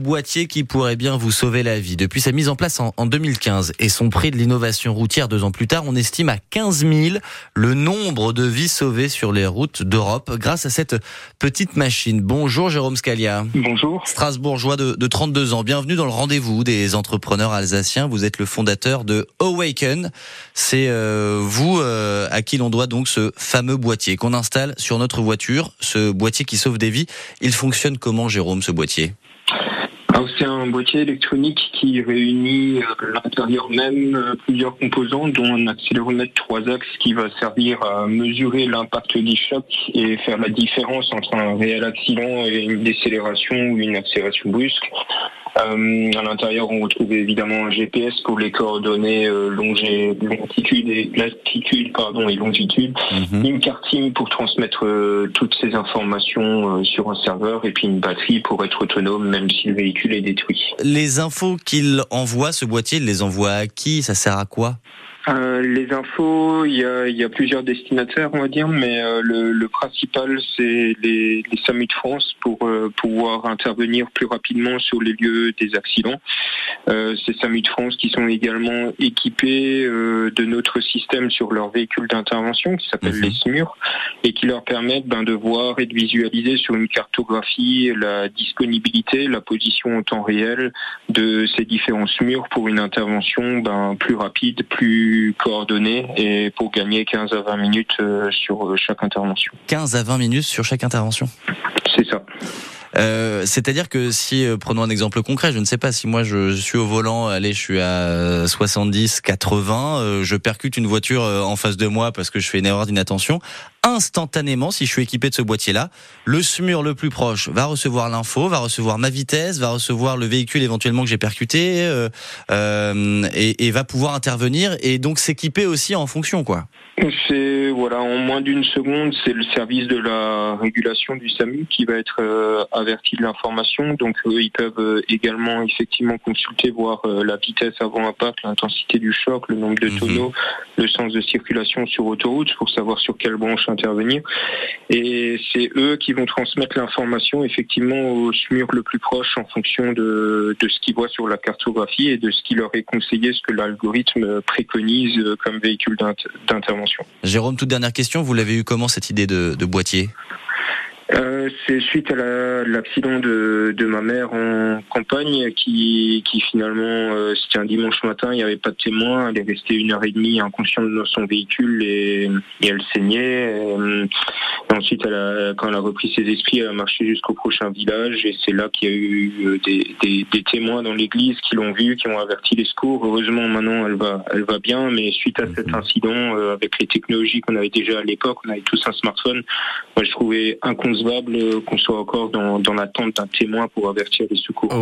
boîtier qui pourrait bien vous sauver la vie. Depuis sa mise en place en, 2015 et son prix de l'innovation routière deux ans plus tard, on estime à 15 000 le nombre de vies sauvées sur les routes d'Europe grâce à cette petite machine. Bonjour Jérôme Scalia. Bonjour. Strasbourgeois de, de 32 ans. Bienvenue dans le rendez-vous des entrepreneurs alsaciens. Vous êtes le fondateur de Awaken. C'est euh, vous euh, à qui l'on doit donc ce fameux boîtier qu'on installe sur notre voiture. Ce boîtier qui sauve des vies. Il fonctionne comment Jérôme ce boîtier? C'est un boîtier électronique qui réunit à euh, l'intérieur même euh, plusieurs composants, dont un accéléromètre trois axes qui va servir à mesurer l'impact du choc et faire la différence entre un réel accident et une décélération ou une accélération brusque. Euh, à l'intérieur, on retrouve évidemment un GPS pour les coordonnées euh, longitude et latitude pardon et longitude, mhm. une carte SIM pour transmettre euh, toutes ces informations sur un serveur et puis une batterie pour être autonome même si le véhicule est détruit. Les infos qu'il envoie, ce boîtier, il les envoie à qui? Ça sert à quoi? Euh, les infos, il y a, plusieurs destinataires, on va dire, mais euh, le, principal, c'est les, les SAMU de France pour euh, pouvoir intervenir plus rapidement sur les lieux des accidents. ces SAMU de France qui sont également équipés de notre système sur leur véhicule d'intervention qui s'appelle mhm. les SMUR et qui leur permettent ben, de voir et de visualiser sur une cartographie la disponibilité, la position en temps réel de ces différents SMUR pour une intervention ben, plus rapide, plus coordonnées et pour gagner 15 à 20 minutes euh, sur euh, chaque intervention. 15 à 20 minutes sur chaque intervention C'est ça. Euh, c'est-à-dire que si, prenons un exemple concret, je ne sais pas si moi je, suis au volant, allez, je suis à 70, 80, je percute une voiture en face de moi parce que je fais une erreur d'inattention instantanément, si je suis équipé de ce boîtier-là, le SMUR le plus proche va recevoir l'info, va recevoir ma vitesse, va recevoir le véhicule éventuellement que j'ai percuté euh, euh, et, et, va pouvoir intervenir et donc s'équiper aussi en fonction, quoi. C'est voilà, en moins d'une seconde, c'est le service de la régulation du SAMU qui va être euh, averti de l'information. Donc eux, ils peuvent également effectivement consulter, voir la vitesse avant impact, l'intensité du choc, le nombre de mhm. tonneaux, le sens de circulation sur autoroute pour savoir sur quelle branche intervenir. Et c'est eux qui vont transmettre l'information effectivement au SMUR le plus proche en fonction de, de ce qu'ils voient sur la cartographie et de ce qui leur est conseillé, ce que l'algorithme préconise comme véhicule d'intervention. Jérôme, toute dernière question, vous l'avez eu comment cette idée de, de boîtier? Euh, c'est suite à l'accident de, de, ma mère en campagne qui, qui finalement, euh, c'était un dimanche matin, il n'y avait pas de témoin, elle est restée une heure et demie inconsciente dans son véhicule et, et elle saignait. Euh, ensuite, elle a, quand elle a repris ses esprits, elle a marché jusqu'au prochain village et c'est là qu'il y a eu euh, des, des, des témoins dans l'église qui l'ont vue, qui ont averti les secours. Heureusement, maintenant, elle va, elle va bien, mais suite à cet mhm. incident, avec les technologies qu'on avait déjà à l'époque, on avait tous un smartphone, moi je trouvais inconcevable qu'on soit encore dans l'attente d'un témoin pour avertir les secours.